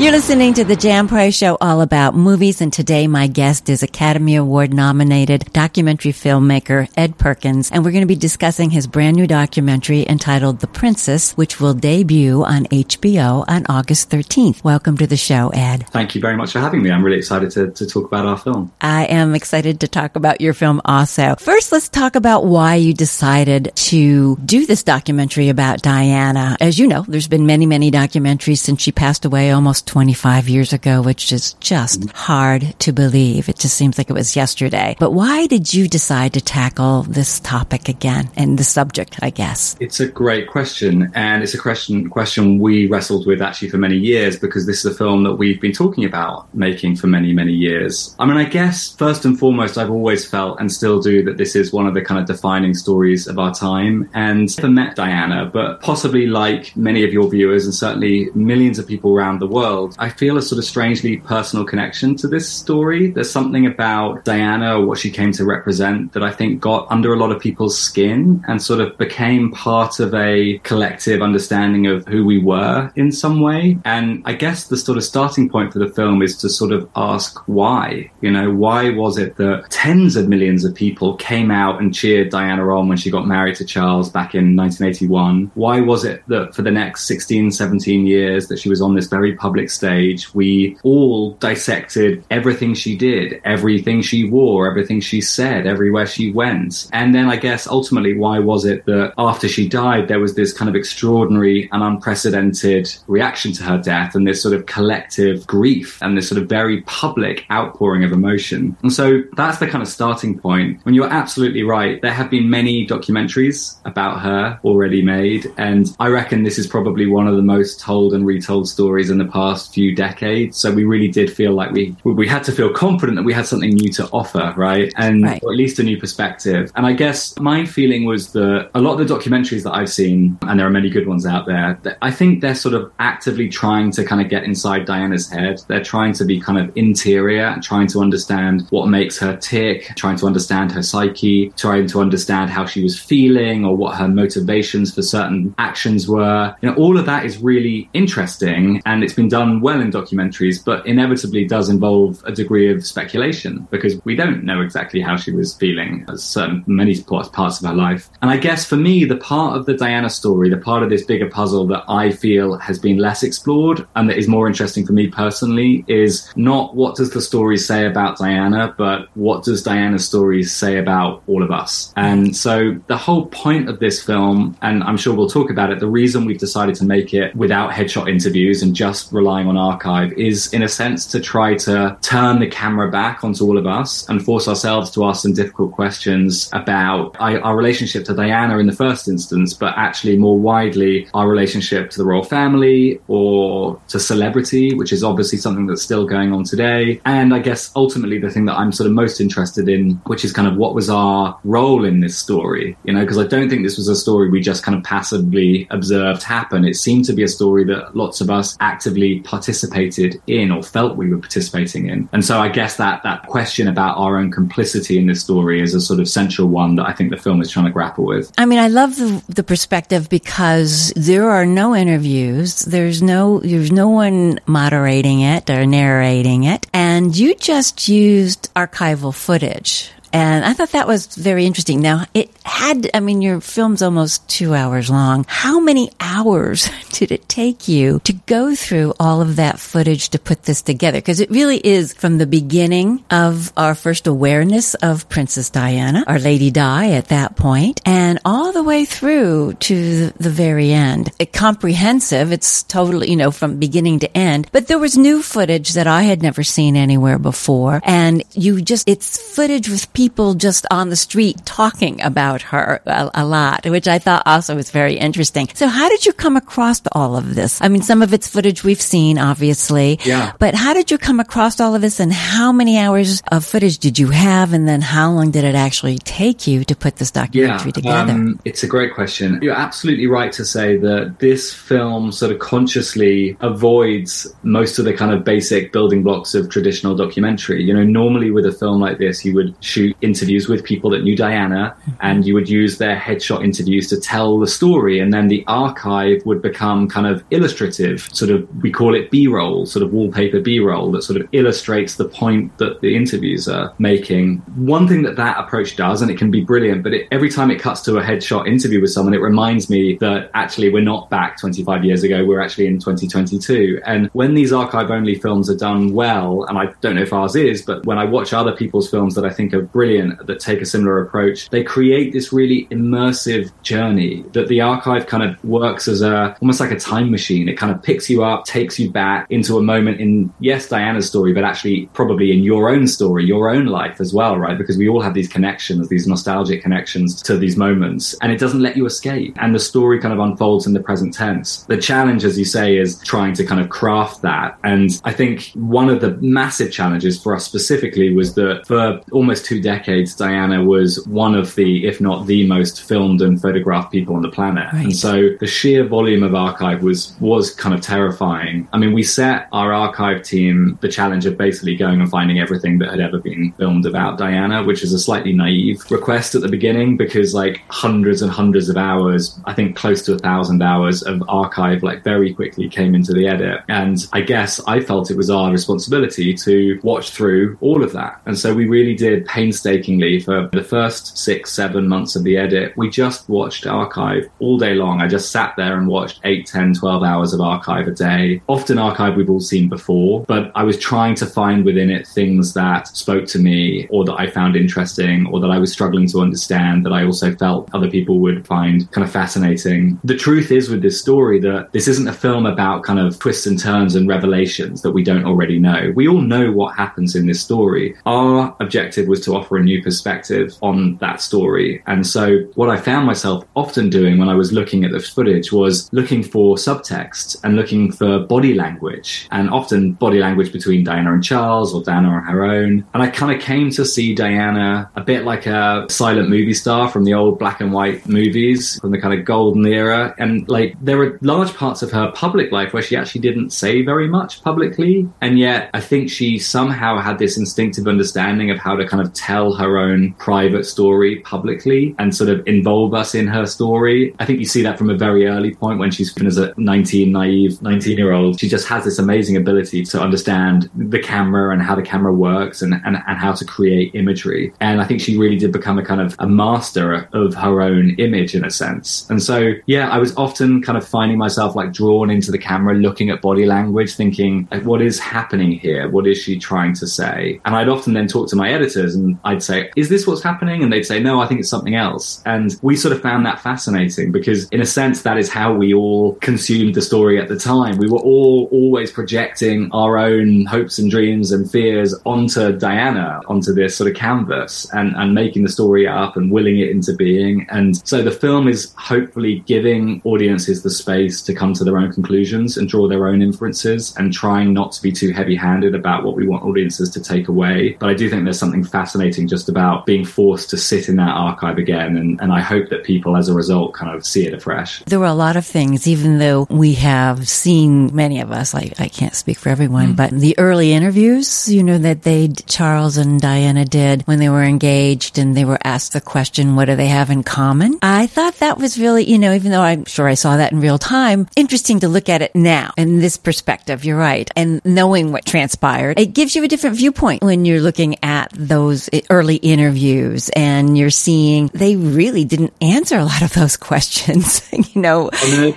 You're listening to the Jan Price Show, all about movies, and today my guest is Academy Award nominated documentary filmmaker Ed Perkins, and we're going to be discussing his brand new documentary entitled The Princess, which will debut on HBO on August 13th. Welcome to the show, Ed. Thank you very much for having me. I'm really excited to, to talk about our film. I am excited to talk about your film also. First, let's talk about why you decided to do this documentary about Diana. As you know, there's been many, many documentaries since she passed away almost 25 years ago, which is just hard to believe. It just seems like it was yesterday. But why did you decide to tackle this topic again and the subject, I guess? It's a great question. And it's a question, question we wrestled with actually for many years because this is a film that we've been talking about making for many, many years. I mean, I guess first and foremost, I've always felt and still do that this is one of the kind of defining stories of our time. And I never met Diana, but possibly like many of your viewers and certainly millions of people around the world, I feel a sort of strangely personal connection to this story. There's something about Diana, what she came to represent, that I think got under a lot of people's skin and sort of became part of a collective understanding of who we were in some way. And I guess the sort of starting point for the film is to sort of ask why. You know, why was it that tens of millions of people came out and cheered Diana on when she got married to Charles back in 1981? Why was it that for the next 16, 17 years that she was on this very public stage, we all dissected everything she did, everything she wore, everything she said, everywhere she went. And then I guess ultimately, why was it that after she died, there was this kind of extraordinary and unprecedented reaction to her death and this sort of collective grief and this sort of very public outpouring of emotion? And so that's the kind of starting point. When you're absolutely right, there have been many documentaries about her already made. And I reckon this is probably one of the most told and retold stories in the past last few decades. So we really did feel like we we had to feel confident that we had something new to offer, right? And right. at least a new perspective. And I guess my feeling was that a lot of the documentaries that I've seen, and there are many good ones out there, I think they're sort of actively trying to kind of get inside Diana's head. They're trying to be kind of interior, trying to understand what makes her tick, trying to understand her psyche, trying to understand how she was feeling or what her motivations for certain actions were. You know, all of that is really interesting and it's been done well in documentaries, but inevitably does involve a degree of speculation because we don't know exactly how she was feeling at certain many parts of her life. And I guess for me, the part of the Diana story, the part of this bigger puzzle that I feel has been less explored and that is more interesting for me personally is not what does the story say about Diana, but what does Diana's story say about all of us. And so the whole point of this film, and I'm sure we'll talk about it, the reason we've decided to make it without headshot interviews and just relying relying on archive is, in a sense, to try to turn the camera back onto all of us and force ourselves to ask some difficult questions about our relationship to Diana in the first instance, but actually more widely our relationship to the royal family or to celebrity, which is obviously something that's still going on today. And I guess ultimately the thing that I'm sort of most interested in, which is kind of what was our role in this story, you know, because I don't think this was a story we just kind of passively observed happen. It seemed to be a story that lots of us actively participated in or felt we were participating in. And so I guess that that question about our own complicity in this story is a sort of central one that I think the film is trying to grapple with. I mean, I love the, the perspective because there are no interviews. There's no, there's no one moderating it or narrating it. And you just used archival footage and I thought that was very interesting. Now, it had, I mean, your film's almost two hours long. How many hours did it take you to go through all of that footage to put this together? Because it really is from the beginning of our first awareness of Princess Diana, our Lady Di at that point, and all the way through to the very end. It comprehensive. It's totally, you know, from beginning to end. But there was new footage that I had never seen anywhere before. And you just, it's footage with people people just on the street talking about her a, a, lot, which I thought also was very interesting. So how did you come across all of this? I mean, some of it's footage we've seen, obviously. Yeah. But how did you come across all of this and how many hours of footage did you have? And then how long did it actually take you to put this documentary yeah, together? Um, it's a great question. You're absolutely right to say that this film sort of consciously avoids most of the kind of basic building blocks of traditional documentary. You know, normally with a film like this, you would shoot interviews with people that knew Diana and you would use their headshot interviews to tell the story. And then the archive would become kind of illustrative, sort of, we call it B roll, sort of wallpaper B roll that sort of illustrates the point that the interviews are making. One thing that that approach does, and it can be brilliant, but it, every time it cuts to a headshot interview with someone, it reminds me that actually we're not back 25 years ago, we're actually in 2022. And when these archive only films are done well, and I don't know if ours is, but when I watch other people's films that I think are brilliant that take a similar approach, they create this really immersive journey that the archive kind of works as a almost like a time machine. It kind of picks you up, takes you back into a moment in, yes, Diana's story, but actually probably in your own story, your own life as well, right? Because we all have these connections, these nostalgic connections to these moments, and it doesn't let you escape. And the story kind of unfolds in the present tense. The challenge, as you say, is trying to kind of craft that. And I think one of the massive challenges for us specifically was that for almost two decades, Diana was one of the, if not the most filmed and photographed people on the planet. Right. And so the sheer volume of archive was, was kind of terrifying. I mean, we set our archive team the challenge of basically going and finding everything that had ever been filmed about Diana, which is a slightly naive request at the beginning because like hundreds and hundreds of hours, I think close to a thousand hours of archive, like very quickly came into the edit. And I guess I felt it was our responsibility to watch through all of that. And so we really did painstakingly for the first six, seven months of the edit. We just watched archive all day long. I just sat there and watched 8, 10, 12 hours of archive a day. Often archive we've all seen before, but I was trying to find within it things that spoke to me or that I found interesting or that I was struggling to understand that I also felt other people would find kind of fascinating. The truth is with this story that this isn't a film about kind of twists and turns and revelations that we don't already know. We all know what happens in this story. Our objective was to offer a new perspective on that story. And so what I found myself often doing when I was looking at the footage was looking for subtext and looking for body language and often body language between Diana and Charles or Diana on her own. And I kind of came to see Diana a bit like a silent movie star from the old black and white movies from the kind of golden era. And like there were large parts of her public life where she actually didn't say very much publicly. And yet I think she somehow had this instinctive understanding of how to kind of tell her own private story publicly and sort of involve us in her story. I think you see that from a very early point when she's as a 19, naive 19 year old. She just has this amazing ability to understand the camera and how the camera works and, and, and how to create imagery. And I think she really did become a kind of a master of her own image in a sense. And so, yeah, I was often kind of finding myself like drawn into the camera, looking at body language, thinking, what is happening here? What is she trying to say? And I'd often then talk to my editors and I'd say, is this what's happening? And they'd say, no, I think it's something else. And we sort of found that fascinating because in a sense, that is how we all consumed the story at the time. We were all always projecting our own hopes and dreams and fears onto Diana, onto this sort of canvas and, and making the story up and willing it into being. And so the film is hopefully giving audiences the space to come to their own conclusions and draw their own inferences and trying not to be too heavy handed about what we want audiences to take away. But I do think there's something fascinating just about being forced to sit in that archive again. And, and I hope that people as a result kind of see it afresh. There were a lot of things, even though we have seen many of us, like I can't speak for everyone, mm. but the early interviews, you know, that they, Charles and Diana did when they were engaged and they were asked the question, what do they have in common? I thought that was really, you know, even though I'm sure I saw that in real time, interesting to look at it now in this perspective. You're right. And knowing what transpired, it gives you a different viewpoint when you're looking at those early interviews and you're seeing they really didn't answer a lot of those questions, you know.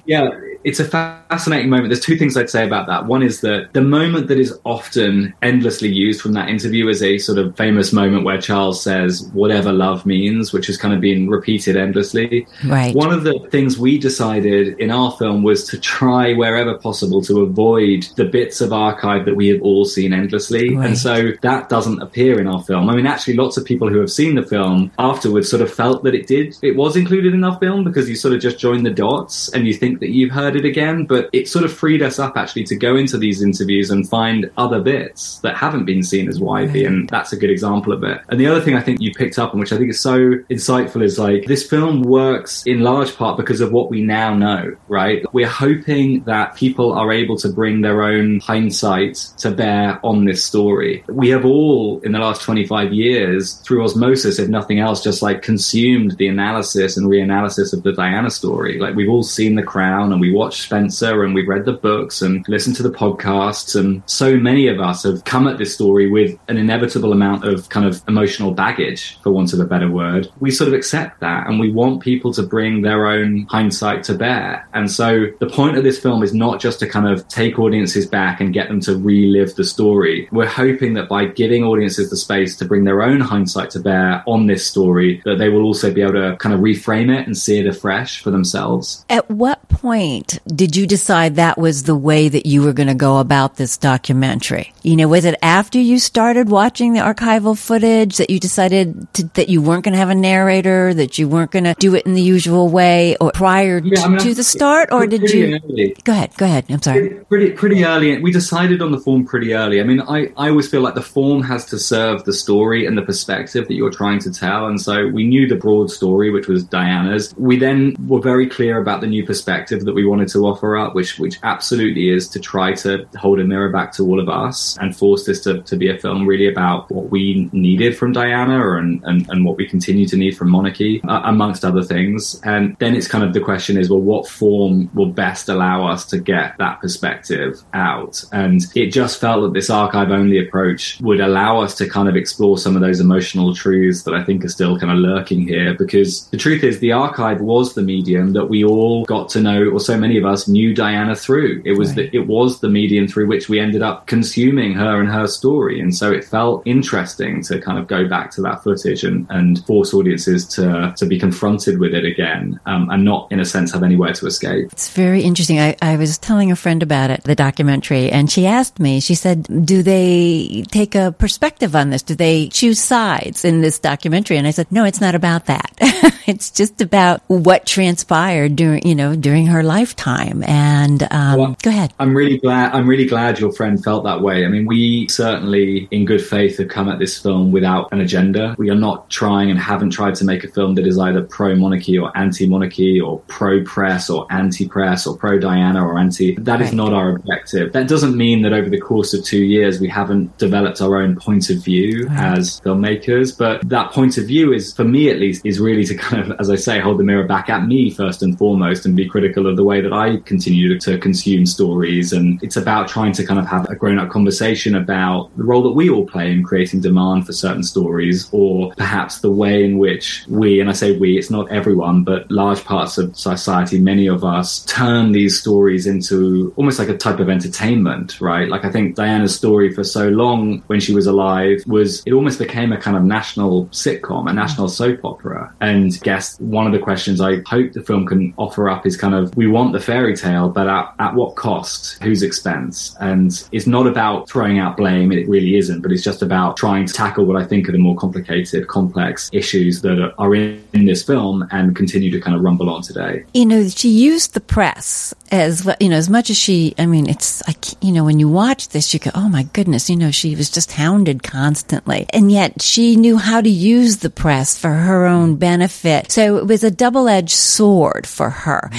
yeah it's a fascinating moment. There's two things I'd say about that. One is that the moment that is often endlessly used from that interview is a sort of famous moment where Charles says, whatever love means, which has kind of been repeated endlessly. Right. One of the things we decided in our film was to try wherever possible to avoid the bits of archive that we have all seen endlessly. Right. And so that doesn't appear in our film. I mean, actually, lots of people who have seen the film afterwards sort of felt that it did, it was included in our film because you sort of just join the dots and you think that you've heard it again, but it sort of freed us up actually to go into these interviews and find other bits that haven't been seen as widely. Right. And that's a good example of it. And the other thing I think you picked up on, which I think is so insightful, is like this film works in large part because of what we now know, right? We're hoping that people are able to bring their own hindsight to bear on this story. We have all, in the last 25 years, through osmosis, if nothing else, just like consumed the analysis and reanalysis of the Diana story. Like we've all seen The Crown and we watched Spencer and we've read the books and listened to the podcasts. And so many of us have come at this story with an inevitable amount of kind of emotional baggage, for want of a better word. We sort of accept that and we want people to bring their own hindsight to bear. And so the point of this film is not just to kind of take audiences back and get them to relive the story. We're hoping that by giving audiences the space to bring their own hindsight to bear on this story, that they will also be able to kind of reframe it and see it afresh for themselves. At what point did you decide that was the way that you were going to go about this documentary? You know, was it after you started watching the archival footage that you decided to, that you weren't going to have a narrator, that you weren't going to do it in the usual way, or prior yeah, I mean, to the start, or did you? Early. Go ahead, go ahead. I'm sorry. Pretty, pretty, pretty early. We decided on the form pretty early. I mean, I, I always feel like the form has to serve the story and the perspective that you're trying to tell, and so we knew the broad story, which was Diana's. We then were very clear about the new perspective that we wanted to offer up, which which absolutely is to try to hold a mirror back to all of us and force this to, to be a film really about what we needed from Diana and, and, and what we continue to need from monarchy, uh, amongst other things. And then it's kind of the question is, well, what form will best allow us to get that perspective out? And it just felt that this archive only approach would allow us to kind of explore some of those emotional truths that I think are still kind of lurking here. Because the truth is, the archive was the medium that we all got to know, or so many of us knew Diana through. It was right. the, it was the medium through which we ended up consuming her and her story. And so it felt interesting to kind of go back to that footage and, and force audiences to, to be confronted with it again um, and not, in a sense, have anywhere to escape. It's very interesting. I, I was telling a friend about it, the documentary, and she asked me, she said, do they take a perspective on this? Do they choose sides in this documentary? And I said, no, it's not about that. it's just about what transpired during, you know, during her lifetime. And um, well, go ahead. I'm really glad. I'm really glad your friend felt that way. I mean, we certainly, in good faith, have come at this film without an agenda. We are not trying and haven't tried to make a film that is either pro monarchy or anti monarchy or pro press or anti press or pro Diana or anti. That is not our objective. That doesn't mean that over the course of two years we haven't developed our own point of view right. as filmmakers. But that point of view is, for me at least, is really to kind of, as I say, hold the mirror back at me first and foremost and be critical of the way that I continue to consume stories. And it's about trying to kind of have a grown up conversation about the role that we all play in creating demand for certain stories, or perhaps the way in which we, and I say we, it's not everyone, but large parts of society, many of us turn these stories into almost like a type of entertainment, right? Like I think Diana's story for so long when she was alive was, it almost became a kind of national sitcom, a national soap opera. And guess one of the questions I hope the film can offer up is kind of, we want the fairy tale, but at, at what cost? Whose expense? And it's not about throwing out blame. It really isn't, but it's just about trying to tackle what I think are the more complicated, complex issues that are in, in this film and continue to kind of rumble on today. You know, she used the press as you know, as much as she, I mean, it's like, you know, when you watch this, you go, oh my goodness, you know, she was just hounded constantly. And yet she knew how to use the press for her own benefit. So it was a double edged sword for her.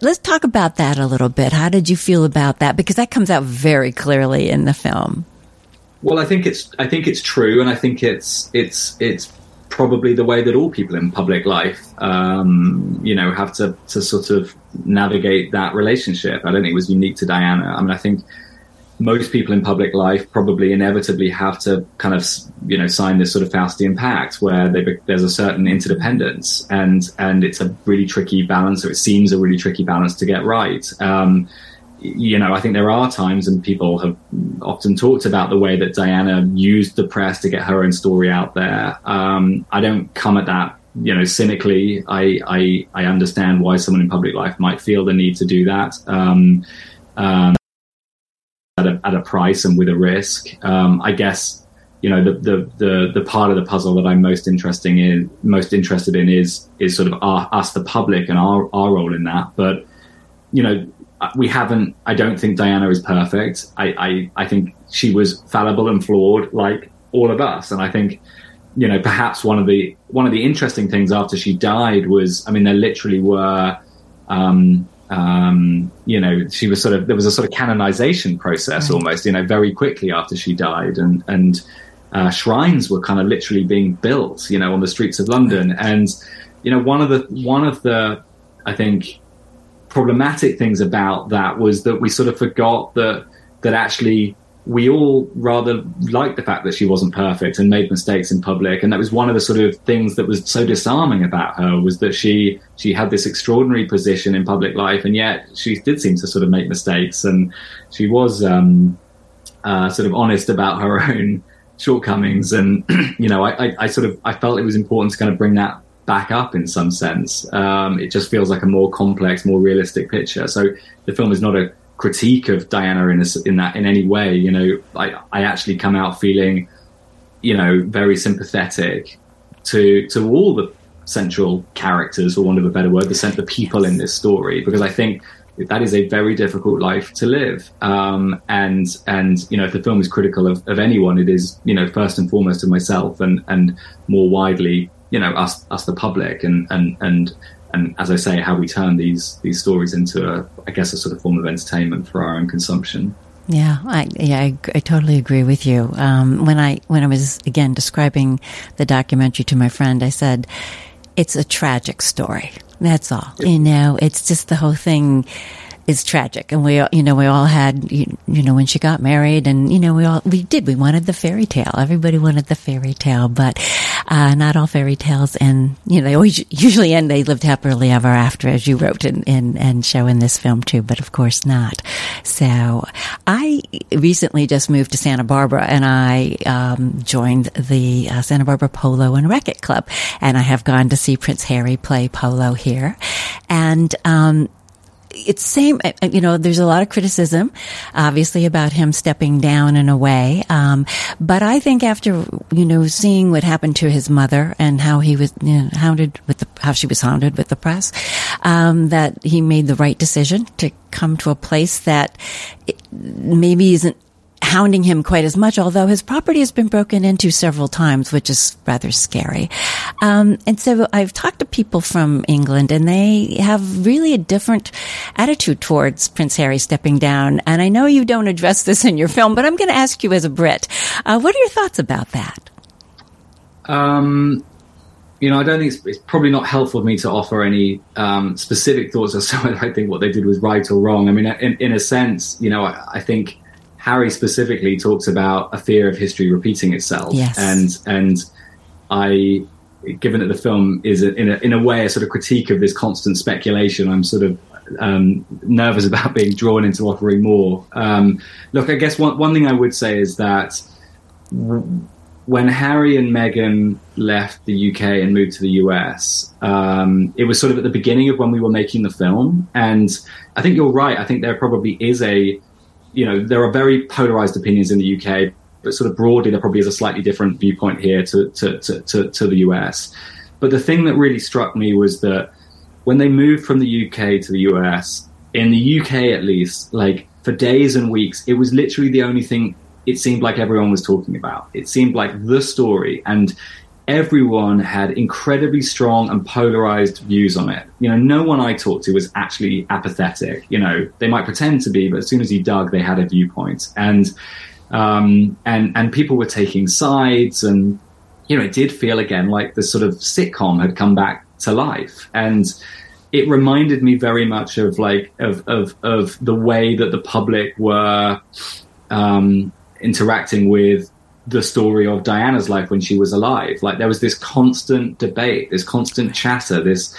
Let's talk about that a little bit. How did you feel about that? Because that comes out very clearly in the film. Well, I think it's I think it's true, and I think it's it's it's probably the way that all people in public life, um, you know, have to to sort of navigate that relationship. I don't think it was unique to Diana. I mean, I think most people in public life probably inevitably have to kind of you know sign this sort of Faustian pact where they, there's a certain interdependence and and it's a really tricky balance or it seems a really tricky balance to get right. Um, you know, I think there are times, and people have often talked about the way that Diana used the press to get her own story out there. Um, I don't come at that, you know, cynically. I, I, I understand why someone in public life might feel the need to do that. Um, um, at a, at a price and with a risk. Um, I guess you know the, the, the the part of the puzzle that I'm most interesting in most interested in is is sort of our, us the public and our our role in that. But you know we haven't. I don't think Diana is perfect. I, I, I think she was fallible and flawed, like all of us. And I think, you know, perhaps one of the one of the interesting things after she died was, I mean, there literally were, um, um, you know, she was sort of there was a sort of canonization process right. almost, you know, very quickly after she died, and and uh, shrines were kind of literally being built, you know, on the streets of London, and you know, one of the one of the I think problematic things about that was that we sort of forgot that that actually we all rather liked the fact that she wasn't perfect and made mistakes in public. And that was one of the sort of things that was so disarming about her was that she she had this extraordinary position in public life and yet she did seem to sort of make mistakes. And she was um, uh, sort of honest about her own shortcomings. And you know I, I, I sort of I felt it was important to kind of bring that back up in some sense. Um, it just feels like a more complex, more realistic picture. So the film is not a critique of Diana in, a, in that in any way. You know, I, I actually come out feeling, you know, very sympathetic to to all the central characters, for want of a better word, the the people in this story, because I think that is a very difficult life to live. Um, and and you know, if the film is critical of, of anyone, it is you know first and foremost of myself, and and more widely you know us us the public and and and and as I say, how we turn these these stories into a, I guess, a sort of form of entertainment for our own consumption. Yeah, I, yeah, I, I totally agree with you. Um, when I when I was again describing the documentary to my friend, I said it's a tragic story. That's all. You know, it's just the whole thing is tragic. And we, you know, we all had, you, know, when she got married and, you know, we all, we did, we wanted the fairy tale. Everybody wanted the fairy tale, but, uh, not all fairy tales. And, you know, they always usually end, they lived happily ever after, as you wrote in, in, and show in this film too, but of course not. So I recently just moved to Santa Barbara and I, um, joined the uh, Santa Barbara Polo and Racquet Club and I have gone to see Prince Harry play polo here. And, um, it's same, uh, uh, you know, there's a lot of criticism, obviously, about him stepping down in a way. Um, but I think after, you know, seeing what happened to his mother and how he was you know, hounded with the, how she was hounded with the press, um, that he made the right decision to come to a place that maybe isn't hounding him quite as much, although his property has been broken into several times, which is rather scary. Um, and so I've talked to people from England and they have really a different attitude towards Prince Harry stepping down. And I know you don't address this in your film, but I'm going to ask you as a Brit, uh, what are your thoughts about that? Um, you know, I don't think it's, it's, probably not helpful for me to offer any um, specific thoughts as to whether I think what they did was right or wrong. I mean, in, in a sense, you know, I, I think Harry specifically talks about a fear of history repeating itself, yes. and and I, given that the film is a, in a in a way a sort of critique of this constant speculation, I'm sort of um, nervous about being drawn into offering more. Um, look, I guess one one thing I would say is that. when Harry and Meghan left the UK and moved to the US, um, it was sort of at the beginning of when we were making the film. And I think you're right. I think there probably is a you know, there are very polarized opinions in the UK, but sort of broadly, there probably is a slightly different viewpoint here to, to, to, to, to the US. But the thing that really struck me was that when they moved from the UK to the US, in the UK at least, like for days and weeks, it was literally the only thing it seemed like everyone was talking about. It seemed like the story. And everyone had incredibly strong and polarized views on it. You know, no one I talked to was actually apathetic. You know, they might pretend to be, but as soon as you dug, they had a viewpoint. And um, and and people were taking sides, and you know, it did feel again like the sort of sitcom had come back to life, and it reminded me very much of like of of of the way that the public were um, interacting with the story of Diana's life when she was alive. Like there was this constant debate, this constant chatter, this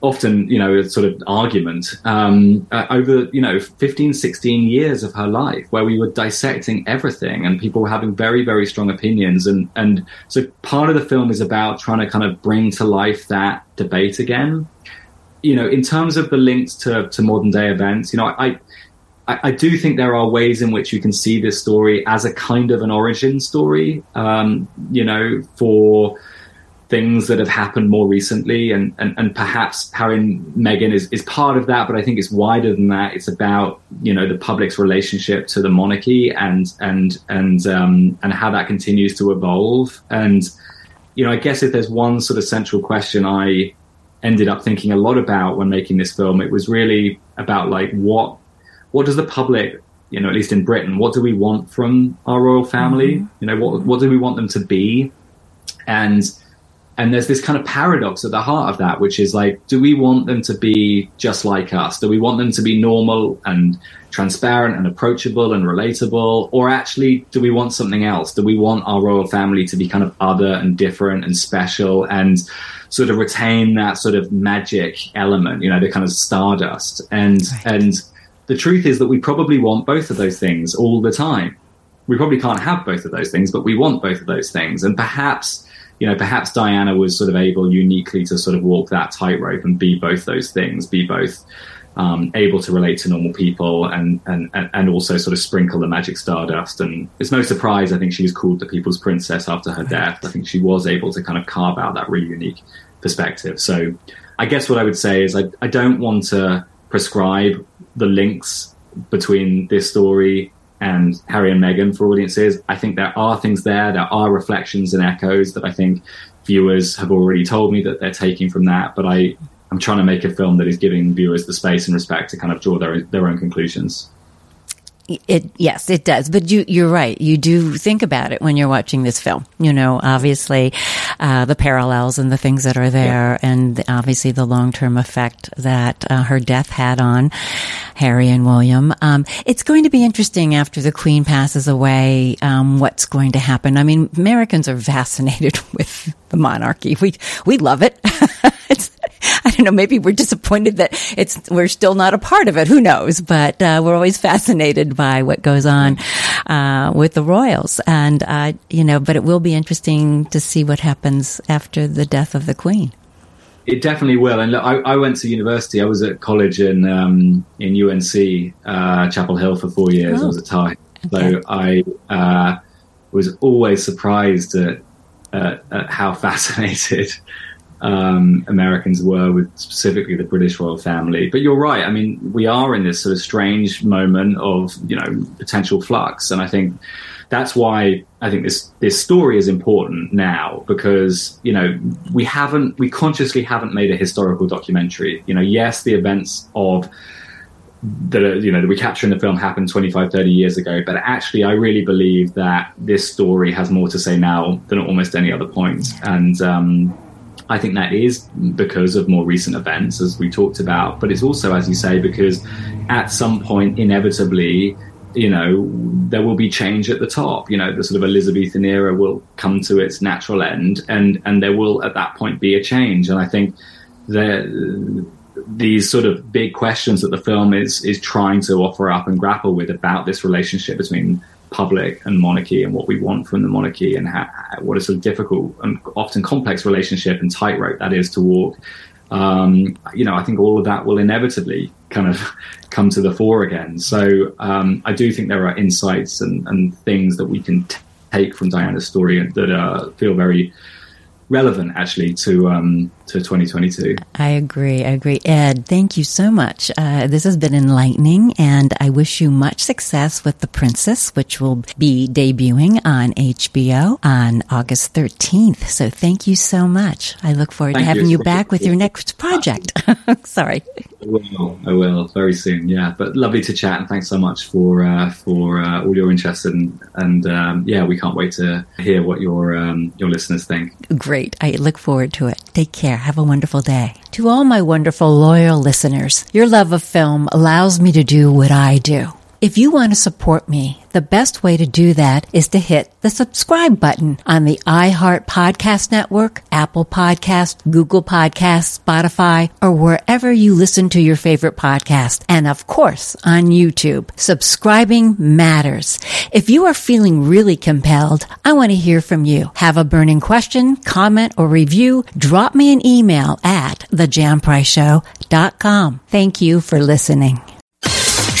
often, you know, sort of argument um, uh, over, you know, 15, 16 years of her life where we were dissecting everything and people were having very, very strong opinions. And, and so part of the film is about trying to kind of bring to life that debate again. You know, in terms of the links to, to modern day events, you know, I, I, I, do think there are ways in which you can see this story as a kind of an origin story. Um, you know, for things that have happened more recently, and and, and perhaps Harry Meghan is, is part of that, but I think it's wider than that. It's about you know the public's relationship to the monarchy and and and um, and how that continues to evolve. And you know, I guess if there's one sort of central question I ended up thinking a lot about when making this film, it was really about like what what does the public you know, at least in Britain, what do we want from our royal family? Mm-hmm. You know, what what do we want them to be? And and there's this kind of paradox at the heart of that, which is like, do we want them to be just like us? Do we want them to be normal and transparent and approachable and relatable? Or actually, do we want something else? Do we want our royal family to be kind of other and different and special and sort of retain that sort of magic element, you know, the kind of stardust? And, right. and, the truth is that we probably want both of those things all the time. We probably can't have both of those things, but we want both of those things. And perhaps, you know, perhaps Diana was sort of able uniquely to sort of walk that tightrope and be both those things, be both um, able to relate to normal people and, and, and also sort of sprinkle the magic stardust. And it's no surprise, I think she was called the People's Princess after her death. I think she was able to kind of carve out that really unique perspective. So I guess what I would say is I, I don't want to prescribe the links between this story and Harry and Meghan for audiences. I think there are things there, there are reflections and echoes that I think viewers have already told me that they're taking from that. But I, I'm trying to make a film that is giving viewers the space and respect to kind of draw their their own conclusions. It yes, it does. But you you're right. You do think about it when you're watching this film. You know, obviously, uh, the parallels and the things that are there, yeah. and obviously the long term effect that uh, her death had on Harry and William. Um, it's going to be interesting after the Queen passes away. Um, what's going to happen? I mean, Americans are fascinated with the monarchy. We we love it. it's I don't know, maybe we're disappointed that it's, we're still not a part of it. Who knows? But, uh, we're always fascinated by what goes on, uh, with the royals. And, uh, you know, but it will be interesting to see what happens after the death of the queen. It definitely will. And look, I, I, went to university. I was at college in um, in UNC uh, Chapel Hill for four years. Oh. I was at TAR. Okay. So I uh, was always surprised at, at, at how fascinated um, Americans were with specifically the British royal family. But you're right. I mean, we are in this sort of strange moment of you know potential flux, and I think that's why I think this this story is important now because you know we haven't we consciously haven't made a historical documentary. You know, yes, the events of that you know that we capture in the film happened 25 30 years ago but actually i really believe that this story has more to say now than at almost any other point and um, I think that is because of more recent events, as we talked about, but it's also, as you say, because at some point, inevitably, you know, there will be change at the top. You know, the sort of Elizabethan era will come to its natural end, and and there will at that point be a change. And I think the these sort of big questions that the film is is trying to offer up and grapple with about this relationship between public and monarchy and what we want from the monarchy and how, what a sort of difficult and often complex relationship and tightrope that is to walk. Um, you know, I think all of that will inevitably kind of come to the fore again. So um, I do think there are insights and, and things that we can t- take from Diana's story that uh, feel very relevant actually to um, to 2022. I agree. I agree. Ed, thank you so much. Uh, this has been enlightening, and I wish you much success with The Princess, which will be debuting on HBO on August 13th. So thank you so much. I look forward thank to having you, you back with your next project. Sorry. I will. I will very soon. Yeah, but lovely to chat, and thanks so much for uh, for uh, all your interest and and um, yeah, we can't wait to hear what your um, your listeners think. Great. I look forward to it. Take care. Have a wonderful day. To all my wonderful loyal listeners, your love of film allows me to do what I do. If you want to support me, the best way to do that is to hit the subscribe button on the iHeart Podcast Network, Apple Podcast, Google Podcast, Spotify, or wherever you listen to your favorite podcast. And of course, on YouTube. Subscribing matters. If you are feeling really compelled, I want to hear from you. Have a burning question, comment, or review? Drop me an email at thejanpriceshow.com. Thank you for listening.